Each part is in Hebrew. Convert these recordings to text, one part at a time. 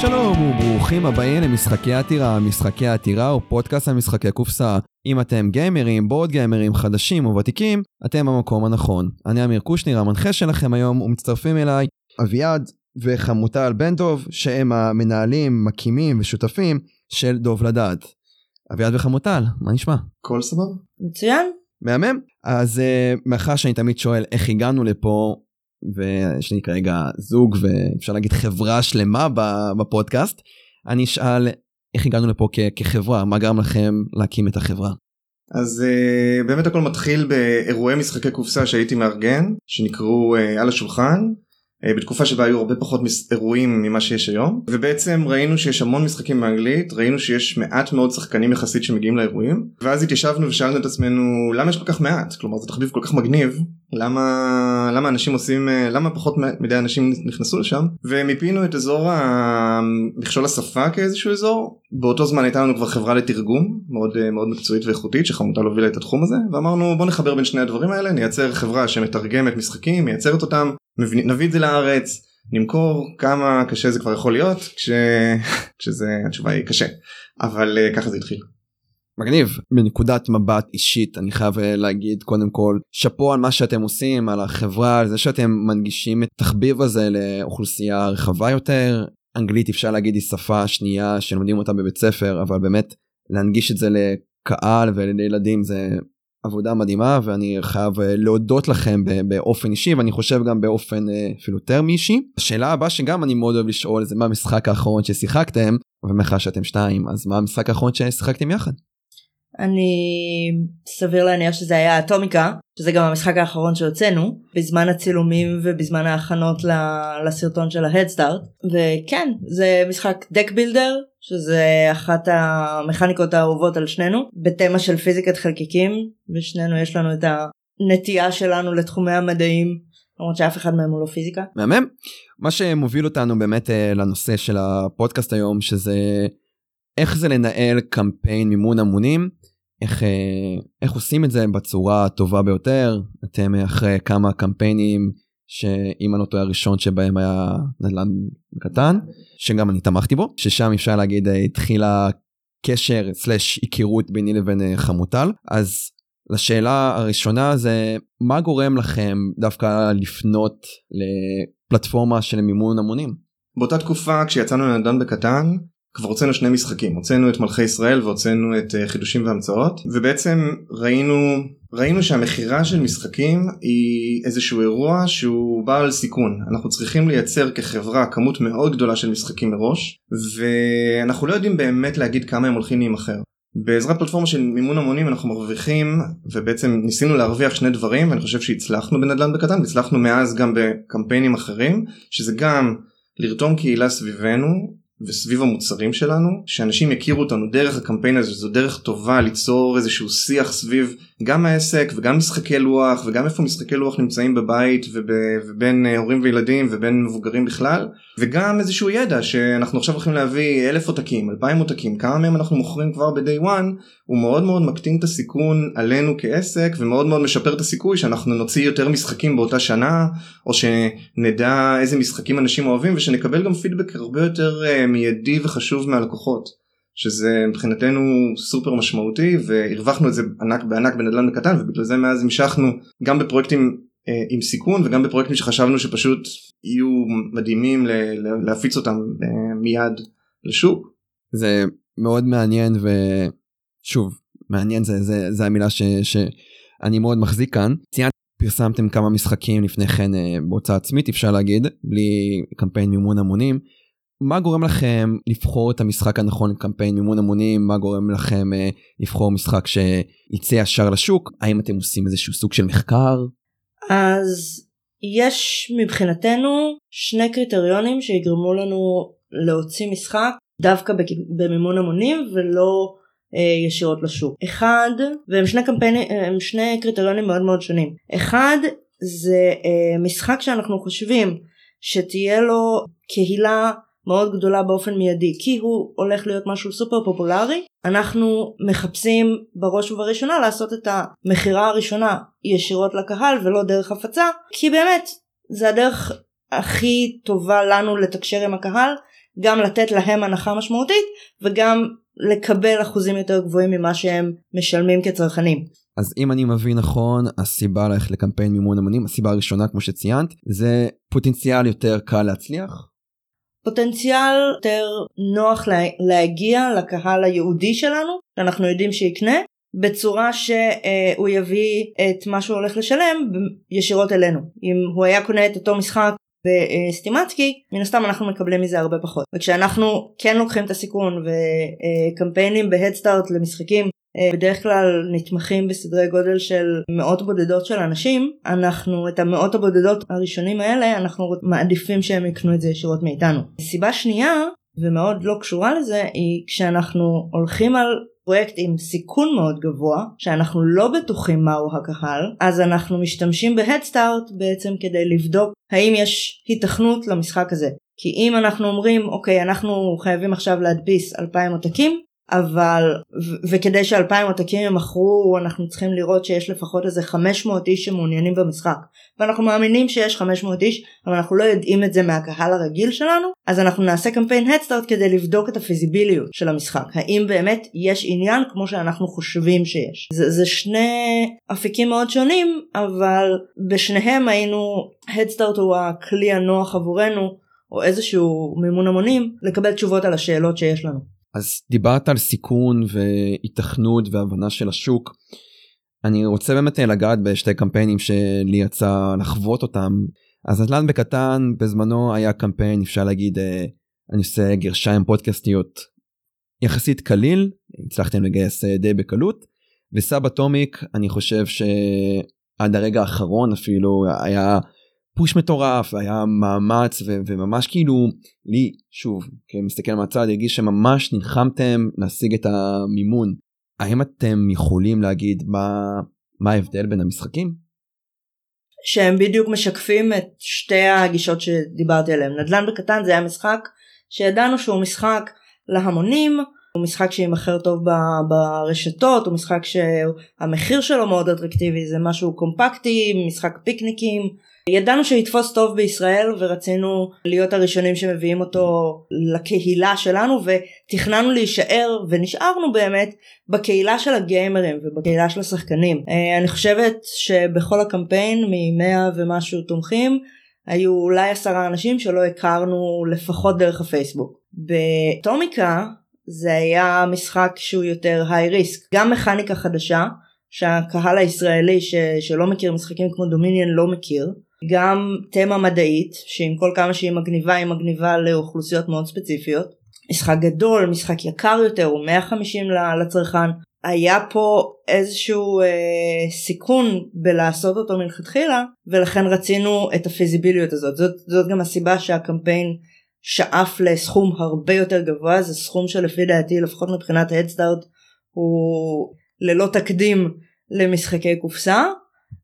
שלום וברוכים הבאים למשחקי עתירה. משחקי עתירה הוא פודקאסט על משחקי קופסה. אם אתם גיימרים, בורד גיימרים, חדשים או ותיקים, אתם במקום הנכון. אני אמיר קושניר, המנחה שלכם היום, ומצטרפים אליי אביעד וחמוטל בן דוב, שהם המנהלים, מקימים ושותפים של דוב לדעת. אביעד וחמוטל, מה נשמע? הכל סבבה? מצוין. מהמם. אז uh, מאחר שאני תמיד שואל איך הגענו לפה, ויש לי כרגע זוג ואפשר להגיד חברה שלמה בפודקאסט, אני אשאל איך הגענו לפה כ- כחברה, מה גרם לכם להקים את החברה? אז uh, באמת הכל מתחיל באירועי משחקי קופסה שהייתי מארגן, שנקראו uh, על השולחן. אה, בתקופה שבה היו הרבה פחות אירועים ממה שיש היום ובעצם ראינו שיש המון משחקים באנגלית ראינו שיש מעט מאוד שחקנים יחסית שמגיעים לאירועים ואז התיישבנו ושאלנו את עצמנו למה יש כל כך מעט כלומר זה תחביב כל כך מגניב למה למה אנשים עושים אה, למה פחות מדי אנשים נכנסו לשם? ומיפינו את אזור המכשול השפה כאיזשהו אזור. באותו זמן הייתה לנו כבר חברה לתרגום מאוד אה, מאוד מקצועית ואיכותית שחמוטל הובילה את התחום הזה ואמרנו בוא נחבר בין שני הדברים האלה נייצר חברה שמתרגמת משחקים מייצרת אותם נביא את זה לארץ נמכור כמה קשה זה כבר יכול להיות כש... כשזה התשובה היא קשה. אבל uh, ככה זה התחיל. מגניב מנקודת מבט אישית אני חייב אה, להגיד קודם כל שאפו על מה שאתם עושים על החברה על זה שאתם מנגישים את התחביב הזה לאוכלוסייה רחבה יותר אנגלית אפשר להגיד היא שפה שנייה שלומדים אותה בבית ספר אבל באמת להנגיש את זה לקהל ולילדים זה עבודה מדהימה ואני חייב אה, להודות לכם באופן אישי ואני חושב גם באופן אה, אפילו יותר מאישי. השאלה הבאה שגם אני מאוד אוהב לשאול זה מה המשחק האחרון ששיחקתם ומאחר שאתם שתיים אז מה המשחק האחרון ששיחקתם יחד. אני סביר להניח שזה היה אטומיקה שזה גם המשחק האחרון שהוצאנו בזמן הצילומים ובזמן ההכנות לסרטון של ההדסטארט וכן זה משחק דק בילדר שזה אחת המכניקות האהובות על שנינו בתמה של פיזיקת חלקיקים ושנינו יש לנו את הנטייה שלנו לתחומי המדעים למרות שאף אחד מהם הוא לא פיזיקה. מהמם. מה שמוביל אותנו באמת אה, לנושא של הפודקאסט היום שזה איך זה לנהל קמפיין מימון המונים איך, אה, איך עושים את זה בצורה הטובה ביותר אתם אחרי כמה קמפיינים שאם אני לא טועה הראשון שבהם היה נדל"ן קטן שגם אני תמכתי בו ששם אפשר להגיד אה, התחילה קשר סלש היכרות ביני לבין אה, חמוטל אז לשאלה הראשונה זה מה גורם לכם דווקא לפנות לפלטפורמה של מימון המונים. באותה תקופה כשיצאנו לנדל"ן בקטן כבר הוצאנו שני משחקים הוצאנו את מלכי ישראל והוצאנו את אה, חידושים והמצאות ובעצם ראינו ראינו שהמכירה של משחקים היא איזשהו אירוע שהוא בעל סיכון אנחנו צריכים לייצר כחברה כמות מאוד גדולה של משחקים מראש ואנחנו לא יודעים באמת להגיד כמה הם הולכים להימכר. בעזרת פלטפורמה של מימון המונים אנחנו מרוויחים ובעצם ניסינו להרוויח שני דברים ואני חושב שהצלחנו בנדל"ן בקטן והצלחנו מאז גם בקמפיינים אחרים שזה גם לרתום קהילה סביבנו וסביב המוצרים שלנו שאנשים יכירו אותנו דרך הקמפיין הזה זו דרך טובה ליצור איזשהו שיח סביב גם העסק וגם משחקי לוח וגם איפה משחקי לוח נמצאים בבית וב, ובין אה, הורים וילדים ובין מבוגרים בכלל וגם איזשהו ידע שאנחנו עכשיו הולכים להביא אלף עותקים אלפיים עותקים כמה מהם אנחנו מוכרים כבר ב-day one הוא מאוד מאוד מקטין את הסיכון עלינו כעסק ומאוד מאוד משפר את הסיכוי שאנחנו נוציא יותר משחקים באותה שנה או שנדע איזה משחקים אנשים אוהבים ושנקבל גם פידבק הרבה יותר uh, מיידי וחשוב מהלקוחות. שזה מבחינתנו סופר משמעותי והרווחנו את זה ענק בענק בנדל"ן בקטן ובגלל זה מאז המשכנו גם בפרויקטים אה, עם סיכון וגם בפרויקטים שחשבנו שפשוט יהיו מדהימים להפיץ אותם אה, מיד לשוק. זה מאוד מעניין ושוב מעניין זה זה זה המילה ש, שאני מאוד מחזיק כאן ציינת פרסמתם כמה משחקים לפני כן אה, בהוצאה עצמית אפשר להגיד בלי קמפיין מימון המונים מה גורם לכם לבחור את המשחק הנכון לקמפיין מימון המונים מה גורם לכם אה, לבחור משחק שיצא ישר לשוק האם אתם עושים איזשהו סוג של מחקר. אז יש מבחינתנו שני קריטריונים שיגרמו לנו להוציא משחק דווקא במימון המונים ולא אה, ישירות לשוק. אחד והם שני קמפיינים הם שני קריטריונים מאוד מאוד שונים. אחד זה אה, משחק שאנחנו חושבים שתהיה לו קהילה מאוד גדולה באופן מיידי כי הוא הולך להיות משהו סופר פופולרי אנחנו מחפשים בראש ובראשונה לעשות את המכירה הראשונה ישירות לקהל ולא דרך הפצה כי באמת זה הדרך הכי טובה לנו לתקשר עם הקהל גם לתת להם הנחה משמעותית וגם לקבל אחוזים יותר גבוהים ממה שהם משלמים כצרכנים. אז אם אני מבין נכון הסיבה ללכת לקמפיין מימון המונים הסיבה הראשונה כמו שציינת זה פוטנציאל יותר קל להצליח. פוטנציאל יותר נוח לה, להגיע לקהל היהודי שלנו שאנחנו יודעים שיקנה בצורה שהוא יביא את מה שהוא הולך לשלם ישירות אלינו. אם הוא היה קונה את אותו משחק בסטימצקי מן הסתם אנחנו מקבלים מזה הרבה פחות. וכשאנחנו כן לוקחים את הסיכון וקמפיינים בהדסטארט למשחקים בדרך כלל נתמכים בסדרי גודל של מאות בודדות של אנשים אנחנו את המאות הבודדות הראשונים האלה אנחנו מעדיפים שהם יקנו את זה ישירות מאיתנו. סיבה שנייה ומאוד לא קשורה לזה היא כשאנחנו הולכים על פרויקט עם סיכון מאוד גבוה שאנחנו לא בטוחים מהו הקהל אז אנחנו משתמשים בהדסטארט בעצם כדי לבדוק האם יש היתכנות למשחק הזה כי אם אנחנו אומרים אוקיי אנחנו חייבים עכשיו להדפיס 2,000 עותקים אבל ו- וכדי שאלפיים עותקים ימכרו אנחנו צריכים לראות שיש לפחות איזה 500 איש שמעוניינים במשחק. ואנחנו מאמינים שיש 500 איש אבל אנחנו לא יודעים את זה מהקהל הרגיל שלנו אז אנחנו נעשה קמפיין הדסטארט כדי לבדוק את הפיזיביליות של המשחק. האם באמת יש עניין כמו שאנחנו חושבים שיש? זה, זה שני אפיקים מאוד שונים אבל בשניהם היינו הדסטארט הוא הכלי הנוח עבורנו או איזשהו מימון המונים לקבל תשובות על השאלות שיש לנו. אז דיברת על סיכון והיתכנות והבנה של השוק. אני רוצה באמת לגעת בשתי קמפיינים שלי יצא לחוות אותם. אז נדל"ן בקטן בזמנו היה קמפיין אפשר להגיד אה, אני עושה גרשיים פודקאסטיות יחסית קליל הצלחתם לגייס אה, די בקלות וסבא טומיק אני חושב שעד הרגע האחרון אפילו היה פוש מטורף היה מאמץ ו- וממש כאילו לי שוב כמסתכל מהצד הרגיש שממש נלחמתם להשיג את המימון. האם אתם יכולים להגיד מה מה ההבדל בין המשחקים? שהם בדיוק משקפים את שתי הגישות שדיברתי עליהם נדל"ן בקטן זה היה משחק שידענו שהוא משחק להמונים הוא משחק שימכר טוב ברשתות הוא משחק שהמחיר שלו מאוד אטרקטיבי זה משהו קומפקטי משחק פיקניקים ידענו שיתפוס טוב בישראל ורצינו להיות הראשונים שמביאים אותו לקהילה שלנו ותכננו להישאר ונשארנו באמת בקהילה של הגיימרים ובקהילה של השחקנים. אה, אני חושבת שבכל הקמפיין ממאה ומשהו תומכים היו אולי עשרה אנשים שלא הכרנו לפחות דרך הפייסבוק. בטומיקה זה היה משחק שהוא יותר היי ריסק גם מכניקה חדשה שהקהל הישראלי ש, שלא מכיר משחקים כמו דומיניאן לא מכיר גם תמה מדעית שעם כל כמה שהיא מגניבה היא מגניבה לאוכלוסיות מאוד ספציפיות. משחק גדול משחק יקר יותר הוא 150 לצרכן. היה פה איזשהו אה, סיכון בלעשות אותו מלכתחילה ולכן רצינו את הפיזיביליות הזאת. זאת, זאת גם הסיבה שהקמפיין שאף לסכום הרבה יותר גבוה זה סכום שלפי דעתי לפחות מבחינת הדסטארט הוא ללא תקדים למשחקי קופסה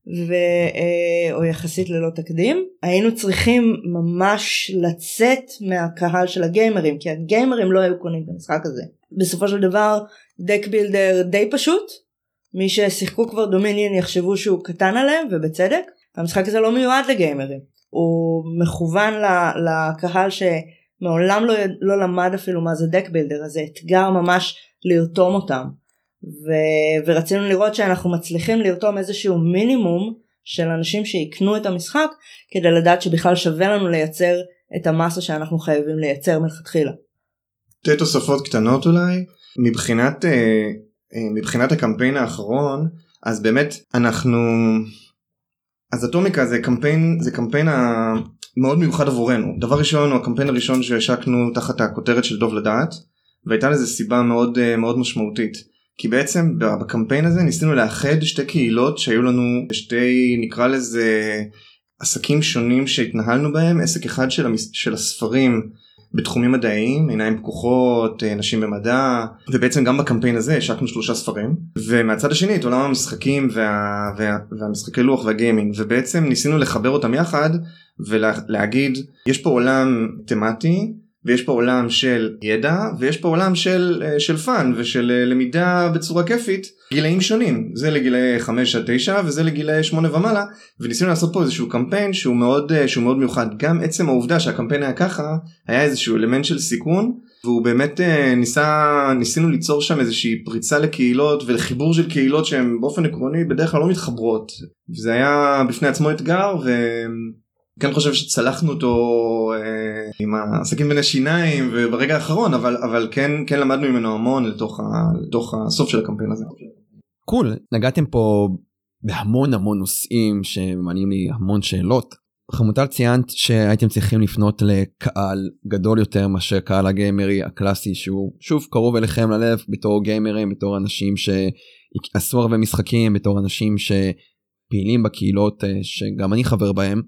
ו... אה, או יחסית ללא תקדים היינו צריכים ממש לצאת מהקהל של הגיימרים כי הגיימרים לא היו קונים את המשחק הזה. בסופו של דבר דק בילדר די פשוט מי ששיחקו כבר דומיניאן יחשבו שהוא קטן עליהם ובצדק המשחק הזה לא מיועד לגיימרים. הוא מכוון לקהל שמעולם לא, לא למד אפילו מה זה דק בילדר אז זה אתגר ממש לרתום אותם ו... ורצינו לראות שאנחנו מצליחים לרתום איזשהו מינימום של אנשים שיקנו את המשחק כדי לדעת שבכלל שווה לנו לייצר את המסה שאנחנו חייבים לייצר מלכתחילה. שתי תוספות קטנות אולי מבחינת אה, אה, מבחינת הקמפיין האחרון אז באמת אנחנו אז אטומיקה זה קמפיין זה קמפיין מאוד מיוחד עבורנו דבר ראשון הוא הקמפיין הראשון שהשקנו תחת הכותרת של דוב לדעת והייתה לזה סיבה מאוד אה, מאוד משמעותית. כי בעצם בקמפיין הזה ניסינו לאחד שתי קהילות שהיו לנו שתי נקרא לזה עסקים שונים שהתנהלנו בהם. עסק אחד של, המס... של הספרים בתחומים מדעיים עיניים פקוחות נשים במדע ובעצם גם בקמפיין הזה השקנו שלושה ספרים. ומהצד השני את עולם המשחקים וה... וה... והמשחקי לוח והגיימינג. ובעצם ניסינו לחבר אותם יחד ולהגיד יש פה עולם תמטי ויש פה עולם של ידע ויש פה עולם של אה, של fun ושל אה, למידה בצורה כיפית גילאים שונים. זה לגילאי 5 עד 9 וזה לגילאי 8 ומעלה וניסינו לעשות פה איזשהו קמפיין שהוא מאוד אה, שהוא מאוד מיוחד. גם עצם העובדה שהקמפיין היה ככה היה איזשהו אלמנט של סיכון והוא באמת ניסה ניסינו ליצור שם איזושהי פריצה לקהילות ולחיבור של קהילות שהן באופן עקרוני בדרך כלל לא מתחברות. וזה היה בפני עצמו אתגר ו... כן חושב שצלחנו אותו אה, עם העסקים בין השיניים וברגע האחרון אבל אבל כן כן למדנו ממנו המון לתוך, ה, לתוך הסוף של הקמפיין הזה. קול cool. נגעתם פה בהמון המון נושאים שמעניינים לי המון שאלות. חמוטל ציינת שהייתם צריכים לפנות לקהל גדול יותר מאשר קהל הגיימרי הקלאסי שהוא שוב קרוב אליכם ללב בתור גיימרים בתור אנשים שעשו הרבה משחקים בתור אנשים שפעילים בקהילות אה, שגם אני חבר בהם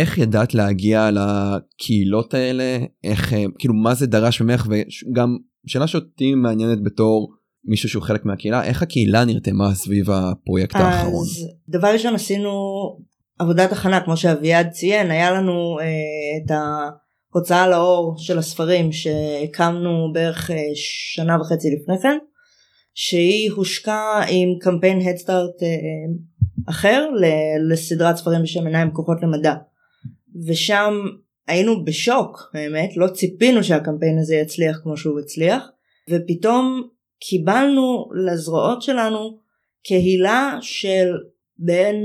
איך ידעת להגיע לקהילות האלה איך אה, כאילו מה זה דרש ממך וגם שאלה שאותי מעניינת בתור מישהו שהוא חלק מהקהילה איך הקהילה נרתמה סביב הפרויקט אז האחרון. אז דבר ראשון עשינו עבודת הכנה כמו שאביעד ציין היה לנו אה, את ההוצאה לאור של הספרים שהקמנו בערך אה, שנה וחצי לפני כן שהיא הושקה עם קמפיין הדסטארט אה, אחר לסדרת ספרים בשם עיניים פקוחות למדע. ושם היינו בשוק האמת לא ציפינו שהקמפיין הזה יצליח כמו שהוא הצליח ופתאום קיבלנו לזרועות שלנו קהילה של בין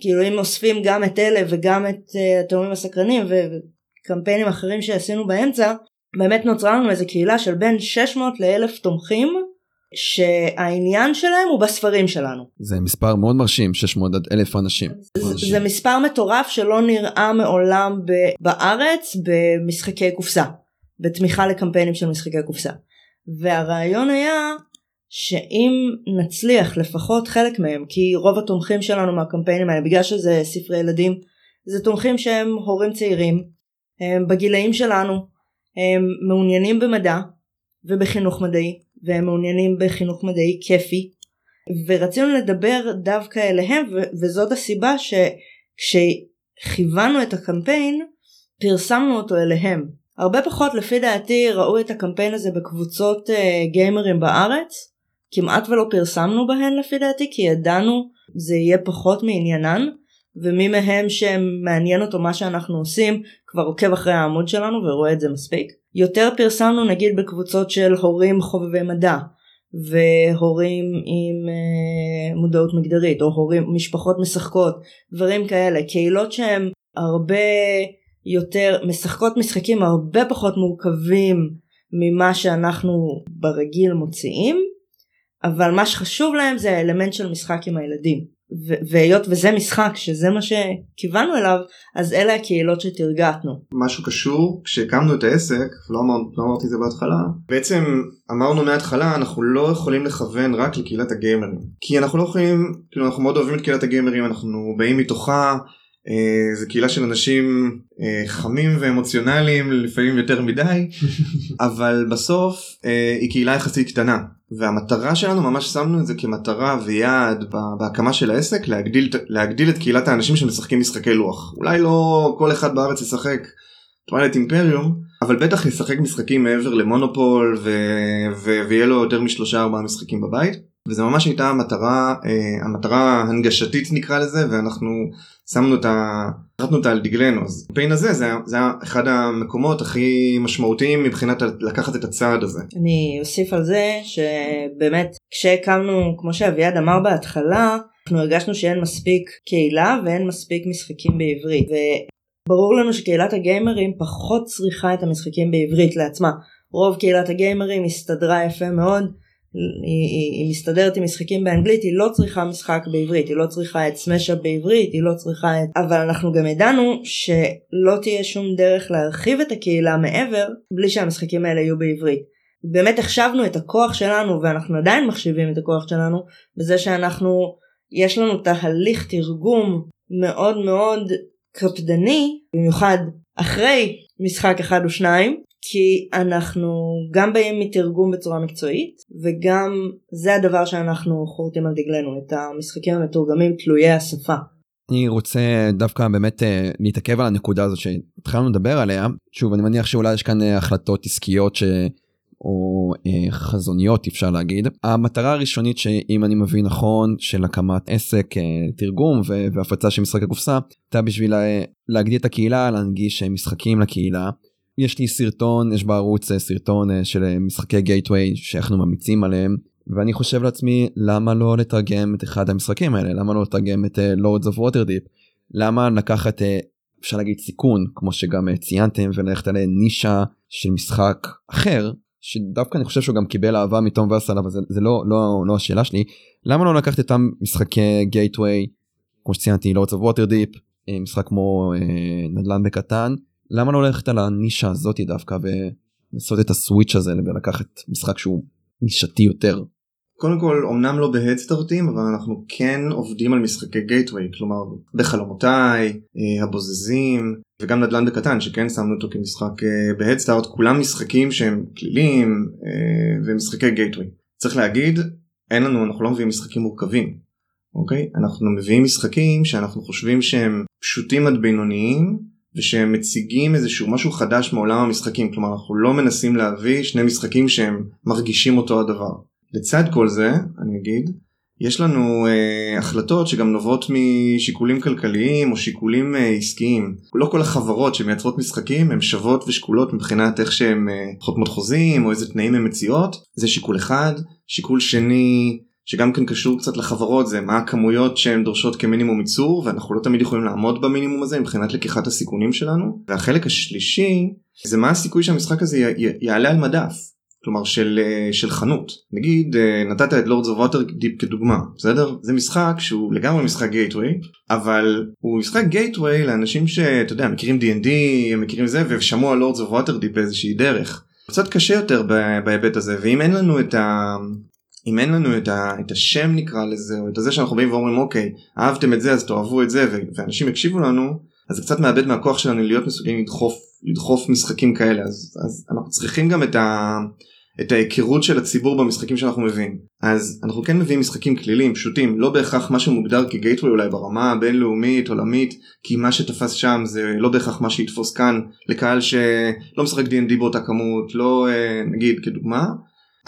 כאילו אם אוספים גם את אלה וגם את uh, התאומים הסקרנים וקמפיינים אחרים שעשינו באמצע באמת נוצרה לנו איזה קהילה של בין 600 ל-1000 תומכים שהעניין שלהם הוא בספרים שלנו. זה מספר מאוד מרשים 600 עד 1000 אנשים. זה, זה מספר מטורף שלא נראה מעולם ב, בארץ במשחקי קופסה בתמיכה לקמפיינים של משחקי קופסה. והרעיון היה שאם נצליח לפחות חלק מהם כי רוב התומכים שלנו מהקמפיינים האלה בגלל שזה ספרי ילדים זה תומכים שהם הורים צעירים הם בגילאים שלנו הם מעוניינים במדע ובחינוך מדעי והם מעוניינים בחינוך מדעי כיפי. ורצינו לדבר דווקא אליהם ו- וזאת הסיבה שכשכיוונו את הקמפיין פרסמנו אותו אליהם. הרבה פחות לפי דעתי ראו את הקמפיין הזה בקבוצות uh, גיימרים בארץ. כמעט ולא פרסמנו בהן לפי דעתי כי ידענו זה יהיה פחות מעניינן. ומי מהם שמעניין אותו מה שאנחנו עושים כבר עוקב אחרי העמוד שלנו ורואה את זה מספיק. יותר פרסמנו נגיד בקבוצות של הורים חובבי מדע והורים עם אה, מודעות מגדרית או הורים משפחות משחקות דברים כאלה. קהילות שהם הרבה יותר משחקות משחקים הרבה פחות מורכבים ממה שאנחנו ברגיל מוציאים אבל מה שחשוב להם זה האלמנט של משחק עם הילדים והיות וזה משחק שזה מה שכיוונו אליו אז אלה הקהילות שתרגטנו. משהו קשור כשהקמנו את העסק לא, אמר, לא אמרתי את זה בהתחלה בעצם אמרנו מההתחלה אנחנו לא יכולים לכוון רק לקהילת הגיימרים כי אנחנו לא יכולים כאילו אנחנו מאוד אוהבים את קהילת הגיימרים אנחנו באים מתוכה אה, זה קהילה של אנשים אה, חמים ואמוציונליים לפעמים יותר מדי אבל בסוף אה, היא קהילה יחסית קטנה והמטרה שלנו ממש שמנו את זה כמטרה ויעד בהקמה של העסק להגדיל, להגדיל את קהילת האנשים שמשחקים משחקי לוח. אולי לא כל אחד בארץ ישחק טווילט אימפריום אבל בטח ישחק משחקים מעבר למונופול ו... ו... ויהיה לו יותר משלושה ארבעה משחקים בבית. וזה ממש הייתה המטרה אה, המטרה הנגשתית נקרא לזה ואנחנו שמנו את ה... חרטנו אותה על דגלנו אז הפיין הזה זה, זה היה אחד המקומות הכי משמעותיים מבחינת לקחת את הצעד הזה. אני אוסיף על זה שבאמת כשהקמנו כמו שאביעד אמר בהתחלה אנחנו הרגשנו שאין מספיק קהילה ואין מספיק משחקים בעברית וברור לנו שקהילת הגיימרים פחות צריכה את המשחקים בעברית לעצמה רוב קהילת הגיימרים הסתדרה יפה מאוד היא, היא, היא מסתדרת עם משחקים באנגלית היא לא צריכה משחק בעברית היא לא צריכה את סמשאפ בעברית היא לא צריכה את אבל אנחנו גם ידענו שלא תהיה שום דרך להרחיב את הקהילה מעבר בלי שהמשחקים האלה יהיו בעברית. באמת החשבנו את הכוח שלנו ואנחנו עדיין מחשיבים את הכוח שלנו בזה שאנחנו יש לנו תהליך תרגום מאוד מאוד קפדני במיוחד אחרי משחק אחד או שניים כי אנחנו גם באים מתרגום בצורה מקצועית וגם זה הדבר שאנחנו חורטים על דגלנו את המשחקים המתורגמים תלויי השפה. אני רוצה דווקא באמת אה, להתעכב על הנקודה הזאת שהתחלנו לדבר עליה. שוב, אני מניח שאולי יש כאן אה, החלטות עסקיות ש... או אה, חזוניות אפשר להגיד. המטרה הראשונית שאם אני מבין נכון של הקמת עסק, אה, תרגום ו- והפצה של משחק הקופסה, הייתה בשביל אה, להגדיל את הקהילה, להנגיש משחקים לקהילה. יש לי סרטון, יש בערוץ אה, סרטון אה, של אה, משחקי gateway שאנחנו ממליצים עליהם. ואני חושב לעצמי למה לא לתרגם את אחד המשחקים האלה למה לא לתרגם את Lords of Waterdeep למה לקחת אפשר להגיד סיכון כמו שגם ציינתם וללכת על נישה של משחק אחר שדווקא אני חושב שהוא גם קיבל אהבה מתום ואסל אבל זה, זה לא לא לא השאלה שלי למה לא לקחת את אותם משחקי gateway כמו שציינתי Lords of Waterdeep משחק כמו נדל"ן בקטן למה לא ללכת על הנישה הזאתי דווקא ולעשות את ה switch הזה ולקחת משחק שהוא נישתי יותר. קודם כל אמנם לא בהדסטארטים אבל אנחנו כן עובדים על משחקי gateway כלומר בחלומותיי אה, הבוזזים וגם נדל"ן בקטן שכן שמנו אותו כמשחק אה, בהדסטארט. כולם משחקים שהם כלילים אה, ומשחקי גייטווי. צריך להגיד אין לנו אנחנו לא מביאים משחקים מורכבים אוקיי? אנחנו מביאים משחקים שאנחנו חושבים שהם פשוטים עד בינוניים ושהם מציגים איזשהו משהו חדש מעולם המשחקים. כלומר אנחנו לא מנסים להביא שני משחקים שהם מרגישים אותו הדבר. לצד כל זה אני אגיד יש לנו אה, החלטות שגם נובעות משיקולים כלכליים או שיקולים אה, עסקיים. לא כל החברות שמייצרות משחקים הן שוות ושקולות מבחינת איך שהן אה, חותמות חוזים או איזה תנאים הן מציעות. זה שיקול אחד. שיקול שני שגם כן קשור קצת לחברות זה מה הכמויות שהן דורשות כמינימום ייצור ואנחנו לא תמיד יכולים לעמוד במינימום הזה מבחינת לקיחת הסיכונים שלנו. והחלק השלישי זה מה הסיכוי שהמשחק הזה י- י- יעלה על מדף. כלומר של, של חנות. נגיד נתת את Lords Waterdeep כדוגמה בסדר? זה משחק שהוא לגמרי משחק gateway אבל הוא משחק gateway לאנשים שאתה יודע מכירים D&D מכירים זה ושמעו על Lords Waterdeep באיזושהי דרך. קצת קשה יותר בהיבט הזה ואם אין לנו את ה... אם אין לנו את, ה, את השם נקרא לזה או את זה שאנחנו באים ואומרים אוקיי אהבתם את זה אז תאהבו את זה ואנשים יקשיבו לנו אז זה קצת מאבד מהכוח שלנו להיות מסוגלים לדחוף לדחוף משחקים כאלה. אז, אז אנחנו צריכים גם את, ה, את ההיכרות של הציבור במשחקים שאנחנו מביאים. אז אנחנו כן מביאים משחקים כלילים פשוטים לא בהכרח מה שמוגדר כגייטווי אולי ברמה הבינלאומית עולמית כי מה שתפס שם זה לא בהכרח מה שיתפוס כאן. לקהל שלא משחק D&D באותה כמות לא נגיד כדוגמה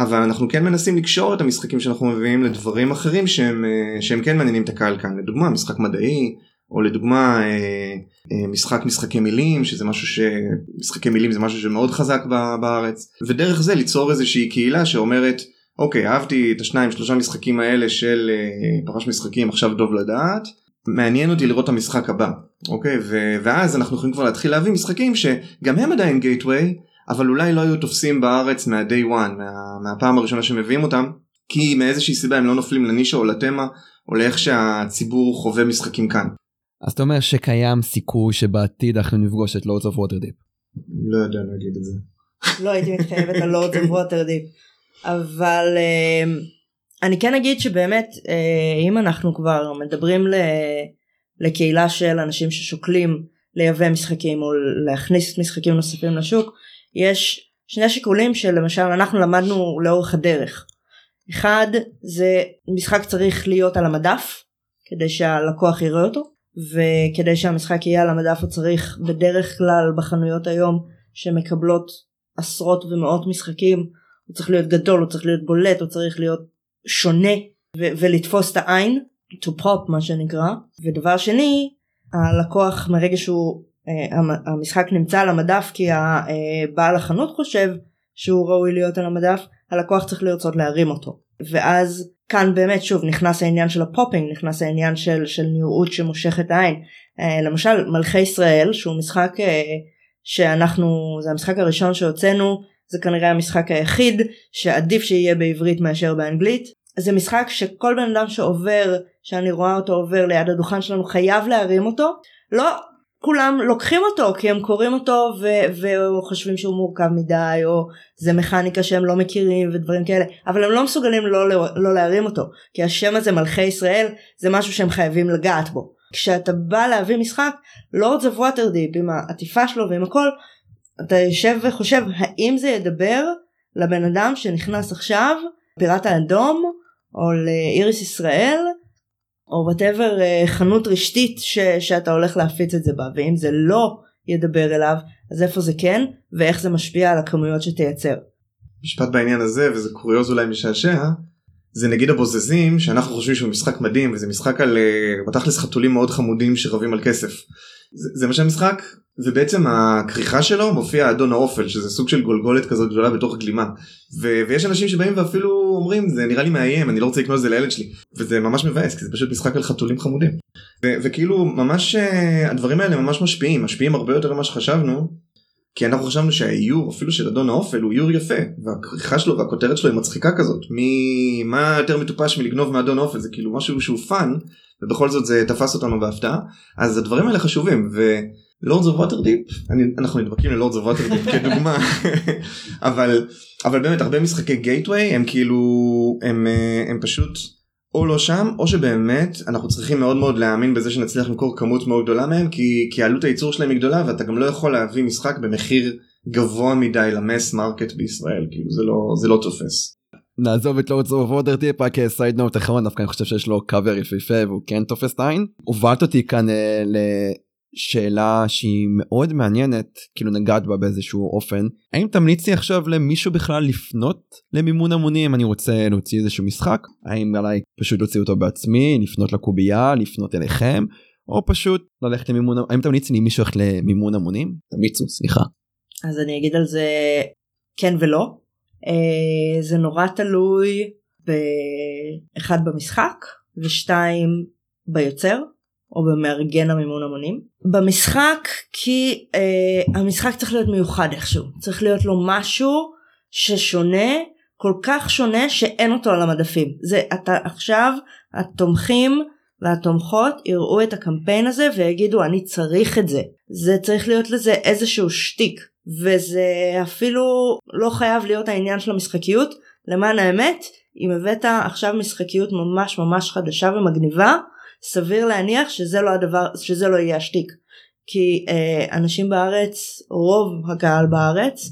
אבל אנחנו כן מנסים לקשור את המשחקים שאנחנו מביאים לדברים אחרים שהם, שהם כן מעניינים את הקהל כאן. לדוגמה משחק מדעי או לדוגמה משחק משחקי מילים שזה משהו שמשחקי מילים זה משהו שמאוד חזק בארץ. ודרך זה ליצור איזושהי קהילה שאומרת אוקיי אהבתי את השניים שלושה משחקים האלה של פרש משחקים עכשיו טוב לדעת. מעניין אותי לראות את המשחק הבא אוקיי? ואז אנחנו יכולים כבר להתחיל להביא משחקים שגם הם עדיין גייטווי אבל אולי לא היו תופסים בארץ מה-day one, מה, מהפעם הראשונה שמביאים אותם, כי מאיזושהי סיבה הם לא נופלים לנישה או לתמה, או לאיך שהציבור חווה משחקים כאן. אז אתה אומר שקיים סיכוי שבעתיד אנחנו נפגוש את Lords of Waterdeep. לא יודע להגיד את זה. לא הייתי מתחייבת על Lords of Waterdeep, אבל אה, אני כן אגיד שבאמת אה, אם אנחנו כבר מדברים ל... לקהילה של אנשים ששוקלים לייבא משחקים או להכניס משחקים נוספים לשוק, יש שני שיקולים שלמשל אנחנו למדנו לאורך הדרך. אחד זה משחק צריך להיות על המדף כדי שהלקוח יראה אותו וכדי שהמשחק יהיה על המדף הוא צריך בדרך כלל בחנויות היום שמקבלות עשרות ומאות משחקים הוא צריך להיות גדול הוא צריך להיות בולט הוא צריך להיות שונה ו- ולתפוס את העין to pop מה שנקרא ודבר שני הלקוח מרגע שהוא המשחק נמצא על המדף כי בעל החנות חושב שהוא ראוי להיות על המדף הלקוח צריך לרצות להרים אותו. ואז כאן באמת שוב נכנס העניין של ה popping נכנס העניין של, של נראות שמושכת העין. למשל מלכי ישראל שהוא משחק שאנחנו זה המשחק הראשון שהוצאנו זה כנראה המשחק היחיד שעדיף שיהיה בעברית מאשר באנגלית. זה משחק שכל בן אדם שעובר שאני רואה אותו עובר ליד הדוכן שלנו חייב להרים אותו. לא כולם לוקחים אותו כי הם קוראים אותו וחושבים שהוא מורכב מדי או זה מכניקה שהם לא מכירים ודברים כאלה אבל הם לא מסוגלים לא, לא להרים אותו כי השם הזה מלכי ישראל זה משהו שהם חייבים לגעת בו. כשאתה בא להביא משחק Lords of Waterdeep עם העטיפה שלו ועם הכל אתה יושב וחושב האם זה ידבר לבן אדם שנכנס עכשיו לפיראט האדום או לאיריס ישראל או whatever חנות רשתית ש, שאתה הולך להפיץ את זה בה ואם זה לא ידבר אליו אז איפה זה כן ואיך זה משפיע על הכמויות שתייצר. משפט בעניין הזה וזה קוריוז אולי משעשע זה נגיד הבוזזים שאנחנו חושבים שהוא משחק מדהים וזה משחק על אה, בתכלס חתולים מאוד חמודים שרבים על כסף. זה, זה מה שהמשחק ובעצם הכריכה שלו מופיע אדון האופל שזה סוג של גולגולת כזאת גדולה בתוך גלימה ו- ויש אנשים שבאים ואפילו אומרים זה נראה לי מאיים אני לא רוצה לקנות את זה לילד שלי. וזה ממש מבאס כי זה פשוט משחק על חתולים חמודים. ו- וכאילו ממש אה, הדברים האלה ממש משפיעים משפיעים הרבה יותר ממה שחשבנו כי אנחנו חשבנו שהאיור אפילו של אדון האופל הוא איור יפה והכריכה שלו והכותרת שלו היא מצחיקה כזאת. מי מה יותר מטופש מלגנוב מאדון האופל? זה כאילו משהו שהוא fun ובכל זאת זה תפס אותנו בהפתעה. אז הדברים האלה חשובים ו Lords of Waterdeep אנחנו נדבקים ל Lords of Waterdeep כדוגמה אבל אבל באמת הרבה משחקי gateway הם כאילו הם אה, הם פשוט. או לא שם או שבאמת אנחנו צריכים מאוד מאוד להאמין בזה שנצליח למכור כמות מאוד גדולה מהם כי, כי עלות הייצור שלהם היא גדולה ואתה גם לא יכול להביא משחק במחיר גבוה מדי ל mass market בישראל כאילו זה לא זה לא תופס. נעזוב את Lords of Deep רק side note אחרון דווקא אני חושב שיש לו קאבר יפהפה והוא כן תופס את העין. הובלת אותי כאן אה, שאלה שהיא מאוד מעניינת כאילו נגעת בה באיזשהו אופן. האם תמליצי עכשיו למישהו בכלל לפנות למימון המונים? אני רוצה להוציא איזשהו משחק האם עליי פשוט להוציא אותו בעצמי לפנות לקובייה לפנות אליכם או פשוט ללכת למימון האם תמליצי לי מישהו ללכת למימון המונים? תמיצו סליחה. אז אני אגיד על זה כן ולא. אה, זה נורא תלוי באחד במשחק ושתיים ביוצר או במארגן המימון המונים. במשחק כי אה, המשחק צריך להיות מיוחד איכשהו. צריך להיות לו משהו ששונה כל כך שונה שאין אותו על המדפים. זה אתה עכשיו התומכים והתומכות יראו את הקמפיין הזה ויגידו אני צריך את זה. זה צריך להיות לזה איזשהו שטיק. וזה אפילו לא חייב להיות העניין של המשחקיות. למען האמת אם הבאת עכשיו משחקיות ממש ממש חדשה ומגניבה סביר להניח שזה לא הדבר שזה לא יהיה השטיק כי אה, אנשים בארץ רוב הקהל בארץ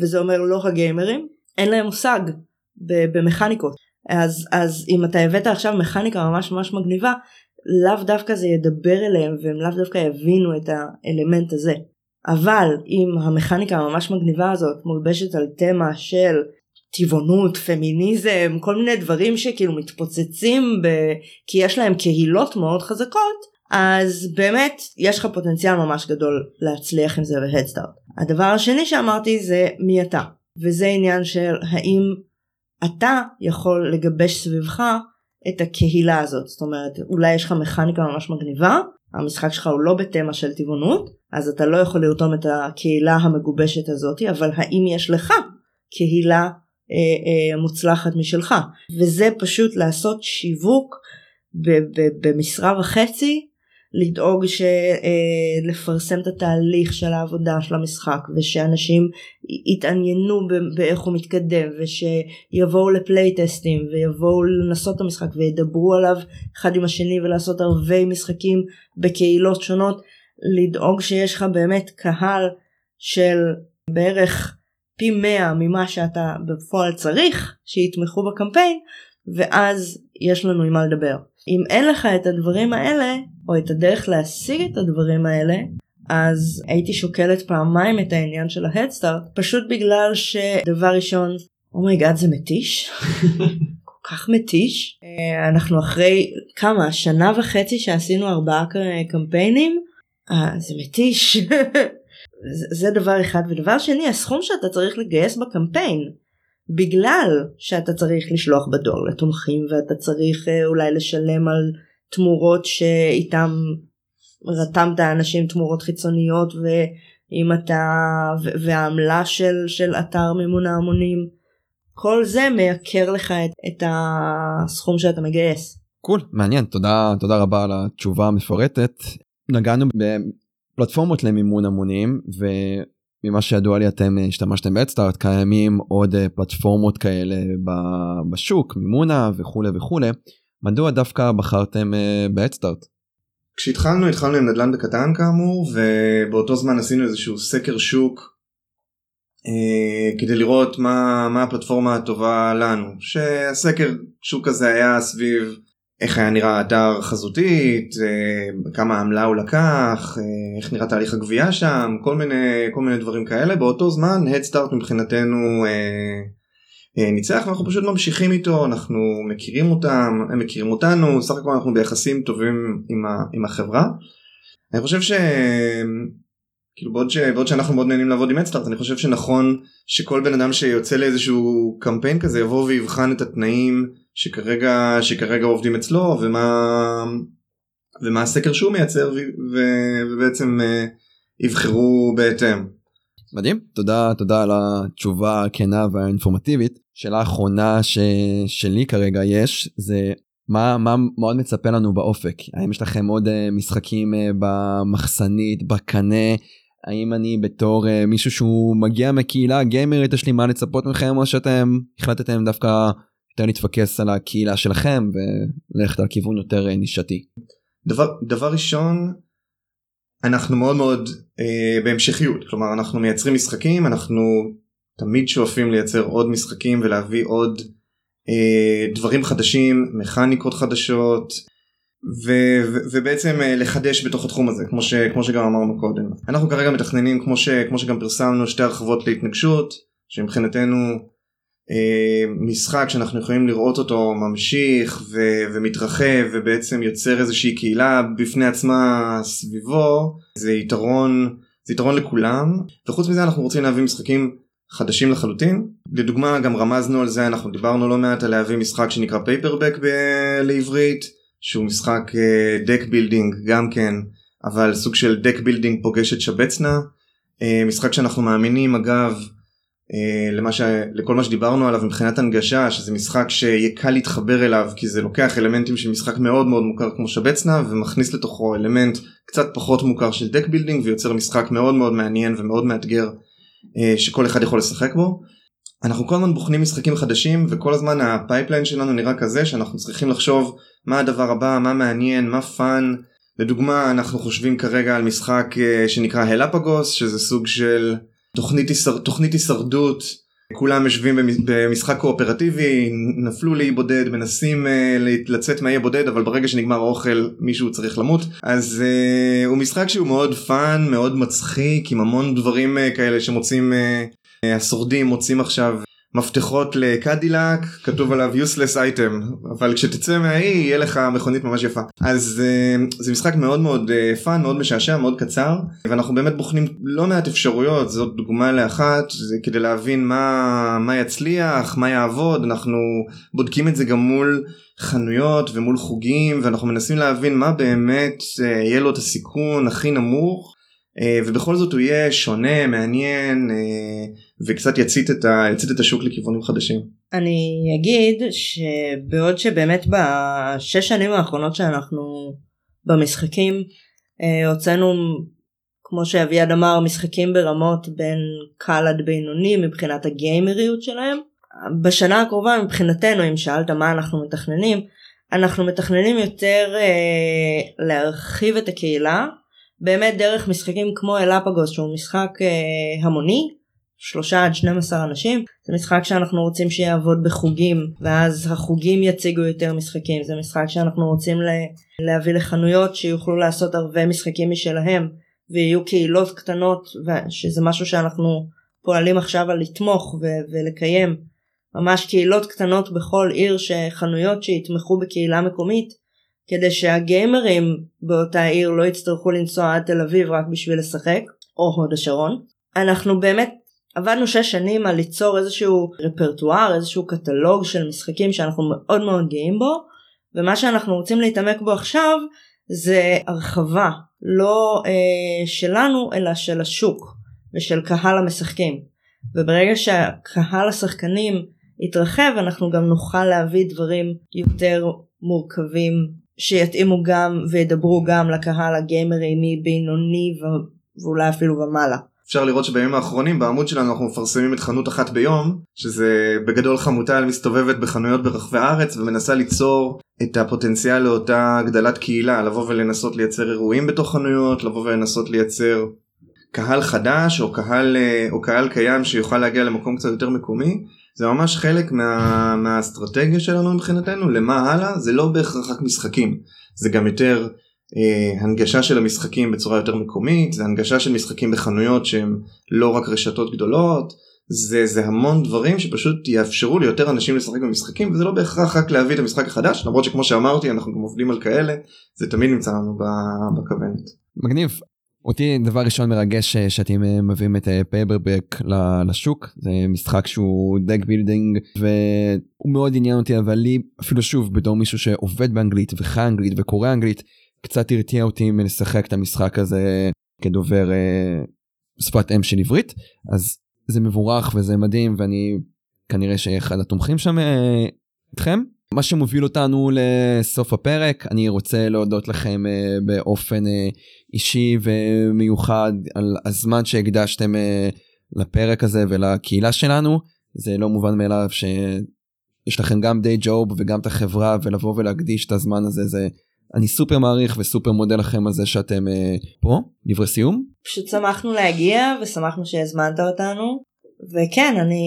וזה אומר לא הגיימרים אין להם מושג במכניקות. אז אז אם אתה הבאת עכשיו מכניקה ממש ממש מגניבה לאו דווקא זה ידבר אליהם והם לאו דווקא יבינו את האלמנט הזה. אבל אם המכניקה הממש מגניבה הזאת מולבשת על תמה של טבעונות, פמיניזם, כל מיני דברים שכאילו מתפוצצים ב... כי יש להם קהילות מאוד חזקות, אז באמת יש לך פוטנציאל ממש גדול להצליח עם זה בהדסטארט. הדבר השני שאמרתי זה מי אתה, וזה עניין של האם אתה יכול לגבש סביבך את הקהילה הזאת, זאת אומרת אולי יש לך מכניקה ממש מגניבה, המשחק שלך הוא לא בתמה של טבעונות, אז אתה לא יכול לרתום את הקהילה המגובשת הזאת, אבל האם יש לך קהילה מוצלחת משלך. וזה פשוט לעשות שיווק במשרה וחצי לדאוג אה, לפרסם את התהליך של העבודה של המשחק ושאנשים יתעניינו באיך הוא מתקדם ושיבואו לפלייטסטים ויבואו לנסות את המשחק וידברו עליו אחד עם השני ולעשות ערבי משחקים בקהילות שונות לדאוג שיש לך באמת קהל של בערך פי 100 ממה שאתה בפועל צריך שיתמכו בקמפיין ואז יש לנו עם מה לדבר. אם אין לך את הדברים האלה או את הדרך להשיג את הדברים האלה אז הייתי שוקלת פעמיים את העניין של ההדסטארט פשוט בגלל שדבר ראשון oh my god oh זה מתיש. כל כך מתיש. אה, אנחנו אחרי כמה? שנה וחצי שעשינו ארבעה קמפיינים? אה, זה מתיש זה דבר אחד. ודבר שני הסכום שאתה צריך לגייס בקמפיין בגלל שאתה צריך לשלוח בדואר לתומכים ואתה צריך אה, אולי לשלם על תמורות שאיתם רתמת אנשים תמורות חיצוניות ואם אתה והעמלה של, של אתר מימון ההמונים כל זה מייקר לך את, את הסכום שאתה מגייס. קול cool, מעניין. תודה תודה רבה על התשובה המפורטת. נגענו פלטפורמות למימון המונים וממה שידוע לי אתם השתמשתם באדסטארט קיימים עוד אה, פלטפורמות כאלה בשוק מימונה וכולי וכולי מדוע דווקא בחרתם אה, באדסטארט? כשהתחלנו התחלנו עם נדל"ן בקטן כאמור ובאותו זמן עשינו איזשהו סקר שוק אה, כדי לראות מה, מה הפלטפורמה הטובה לנו שהסקר שוק הזה היה סביב איך היה נראה אתר חזותית, אה, כמה עמלה הוא לקח, אה, איך נראה תהליך הגבייה שם, כל מיני, כל מיני דברים כאלה. באותו זמן Head Start מבחינתנו אה, ניצח ואנחנו פשוט ממשיכים איתו, אנחנו מכירים אותם, הם מכירים אותנו, סך הכל אנחנו ביחסים טובים עם, ה, עם החברה. אני חושב ש... כאילו בעוד, ש... בעוד שאנחנו מאוד נהנים לעבוד עם אדסטארט אני חושב שנכון שכל בן אדם שיוצא לאיזשהו קמפיין כזה יבוא ויבחן את התנאים שכרגע שכרגע עובדים אצלו ומה ומה הסקר שהוא מייצר ו... ו... ובעצם uh, יבחרו בהתאם. מדהים. תודה תודה על התשובה הכנה והאינפורמטיבית. שאלה אחרונה ש... שלי כרגע יש זה מה מה מאוד מצפה לנו באופק? האם יש לכם עוד uh, משחקים uh, במחסנית בקנה? האם אני בתור מישהו שהוא מגיע מקהילה גיימרית יש לי מה לצפות מכם או שאתם החלטתם דווקא יותר להתפקס על הקהילה שלכם וללכת על כיוון יותר uh, נישתי. דבר דבר ראשון אנחנו מאוד מאוד uh, בהמשכיות כלומר אנחנו מייצרים משחקים אנחנו תמיד שואפים לייצר עוד משחקים ולהביא עוד uh, דברים חדשים מכניקות חדשות ו- ו- ובעצם uh, לחדש בתוך התחום הזה כמו, ש- כמו שגם אמרנו קודם אנחנו כרגע מתכננים כמו, ש- כמו שגם פרסמנו שתי הרחבות להתנגשות שמבחינתנו משחק שאנחנו יכולים לראות אותו ממשיך ו- ומתרחב ובעצם יוצר איזושהי קהילה בפני עצמה סביבו זה יתרון זה יתרון לכולם. וחוץ מזה אנחנו רוצים להביא משחקים חדשים לחלוטין. לדוגמה גם רמזנו על זה אנחנו דיברנו לא מעט על להביא משחק שנקרא פייפרבק ב- לעברית שהוא משחק deck אה, building גם כן אבל סוג של deck building פוגש את שבץ נא. אה, משחק שאנחנו מאמינים אגב למה ש... לכל מה שדיברנו עליו מבחינת הנגשה שזה משחק שיהיה קל להתחבר אליו כי זה לוקח אלמנטים של משחק מאוד מאוד מוכר כמו שבץ נא ומכניס לתוכו אלמנט קצת פחות מוכר של deck building ויוצר משחק מאוד מאוד מעניין ומאוד מאתגר אה, שכל אחד יכול לשחק בו. אנחנו כל הזמן בוחנים משחקים חדשים וכל הזמן ה pipeline שלנו נראה כזה שאנחנו צריכים לחשוב מה הדבר הבא מה מעניין מה fun לדוגמה אנחנו חושבים כרגע על משחק אה, שנקרא Hellapagos שזה סוג של תוכנית, הישר, תוכנית הישרדות כולם יושבים במשחק קואופרטיבי נפלו לאי בודד מנסים אה, לצאת מהאי הבודד אבל ברגע שנגמר האוכל מישהו צריך למות. אז אה, הוא משחק שהוא מאוד fun מאוד מצחיק עם המון דברים אה, כאלה שמוצאים אה, השורדים מוצאים עכשיו מפתחות לקדילק כתוב עליו useless item אבל כשתצא מהאי יהיה לך מכונית ממש יפה אז אה, זה משחק מאוד מאוד fun אה, מאוד משעשע מאוד קצר ואנחנו באמת בוחנים לא מעט אפשרויות זאת דוגמה לאחת זה כדי להבין מה מה יצליח מה יעבוד אנחנו בודקים את זה גם מול חנויות ומול חוגים ואנחנו מנסים להבין מה באמת אה, יהיה לו את הסיכון הכי נמוך ובכל זאת הוא יהיה שונה מעניין. וקצת יצית את, ה, יצית את השוק לכיוונים חדשים. אני אגיד שבעוד שבאמת בשש שנים האחרונות שאנחנו במשחקים אה, הוצאנו כמו שאביעד אמר משחקים ברמות בין קל עד בינוני מבחינת הגיימריות שלהם. בשנה הקרובה מבחינתנו אם שאלת מה אנחנו מתכננים אנחנו מתכננים יותר אה, להרחיב את הקהילה באמת דרך משחקים כמו אלאפגוס שהוא משחק אה, המוני שלושה עד 12 אנשים. זה משחק שאנחנו רוצים שיעבוד בחוגים ואז החוגים יציגו יותר משחקים. זה משחק שאנחנו רוצים להביא לחנויות שיוכלו לעשות הרבה משחקים משלהם ויהיו קהילות קטנות שזה משהו שאנחנו פועלים עכשיו על לתמוך ו- ולקיים. ממש קהילות קטנות בכל עיר שחנויות שיתמכו בקהילה מקומית כדי שהגיימרים באותה עיר לא יצטרכו לנסוע עד תל אביב רק בשביל לשחק או הוד השרון. אנחנו באמת עבדנו שש שנים על ליצור איזשהו רפרטואר איזשהו קטלוג של משחקים שאנחנו מאוד מאוד גאים בו ומה שאנחנו רוצים להתעמק בו עכשיו זה הרחבה לא אה, שלנו אלא של השוק ושל קהל המשחקים וברגע שהקהל השחקנים יתרחב אנחנו גם נוכל להביא דברים יותר מורכבים שיתאימו גם וידברו גם לקהל הגיימרי מבינוני ואולי אפילו ומעלה. אפשר לראות שבימים האחרונים בעמוד שלנו אנחנו מפרסמים את חנות אחת ביום שזה בגדול חמוטל מסתובבת בחנויות ברחבי הארץ ומנסה ליצור את הפוטנציאל לאותה הגדלת קהילה לבוא ולנסות לייצר אירועים בתוך חנויות לבוא ולנסות לייצר קהל חדש או קהל או קהל קיים שיוכל להגיע למקום קצת יותר מקומי. זה ממש חלק מה, מהאסטרטגיה שלנו מבחינתנו למה הלאה? זה לא בהכרח רק משחקים זה גם יותר אה, הנגשה של המשחקים בצורה יותר מקומית זה הנגשה של משחקים בחנויות שהם לא רק רשתות גדולות זה זה המון דברים שפשוט יאפשרו ליותר אנשים לשחק במשחקים וזה לא בהכרח רק להביא את המשחק החדש למרות שכמו שאמרתי אנחנו גם עובדים על כאלה זה תמיד נמצא לנו בכוונת. מגניב אותי דבר ראשון מרגש אה, שאתם אה, מביאים את Paperback לשוק זה משחק שהוא deck building והוא מאוד עניין אותי אבל לי אפילו שוב בתור מישהו שעובד באנגלית וחי אנגלית וקורא אנגלית קצת הרתיע אותי מלשחק את המשחק הזה כדובר אה, שפת אם של עברית אז זה מבורך וזה מדהים ואני כנראה שאחד התומכים שם אה, איתכם. מה שמוביל אותנו לסוף הפרק אני רוצה להודות לכם אה, באופן אה, אישי ומיוחד על הזמן שהקדשתם אה, לפרק הזה ולקהילה שלנו זה לא מובן מאליו שיש לכם גם די ג'וב וגם את החברה ולבוא ולהקדיש את הזמן הזה זה אני סופר מעריך וסופר מודה לכם על זה שאתם אה, פה דברי סיום. פשוט שמחנו להגיע ושמחנו שהזמנת אותנו. וכן אני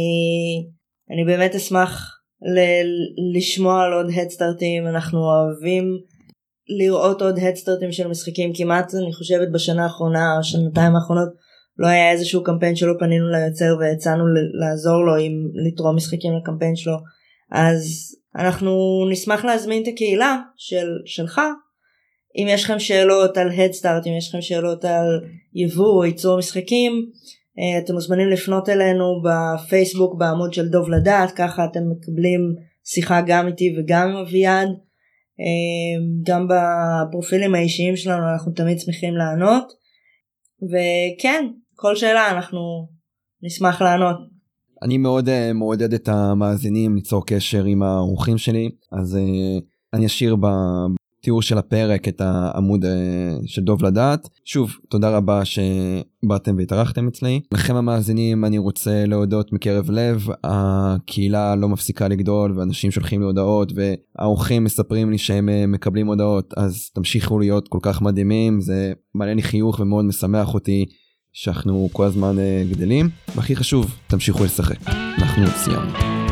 אני באמת אשמח ל- לשמוע על עוד הדסטארטים אנחנו אוהבים לראות עוד הדסטארטים של משחקים. כמעט אני חושבת בשנה האחרונה או שנתיים האחרונות לא היה איזשהו קמפיין שלא פנינו ליוצר והצענו לעזור לו עם לתרום משחקים לקמפיין שלו אז אנחנו נשמח להזמין את הקהילה של, שלך. אם יש לכם שאלות על הדסטארט אם יש לכם שאלות על יבוא או ייצור משחקים אה, אתם מוזמנים לפנות אלינו בפייסבוק בעמוד של דוב לדעת ככה אתם מקבלים שיחה גם איתי וגם עם אביעד. אה, גם בפרופילים האישיים שלנו אנחנו תמיד שמחים לענות. וכן כל שאלה אנחנו נשמח לענות אני מאוד uh, מעודד את המאזינים ליצור קשר עם האורחים שלי אז uh, אני אשאיר בתיאור של הפרק את העמוד uh, של דוב לדעת שוב תודה רבה שבאתם והתארחתם אצלי לכם המאזינים אני רוצה להודות מקרב לב הקהילה לא מפסיקה לגדול ואנשים שולחים לי הודעות והאורחים מספרים לי שהם מקבלים הודעות אז תמשיכו להיות כל כך מדהימים זה מעלה לי חיוך ומאוד משמח אותי. שאנחנו כל הזמן אה, גדלים והכי חשוב תמשיכו לשחק אנחנו סיימנו.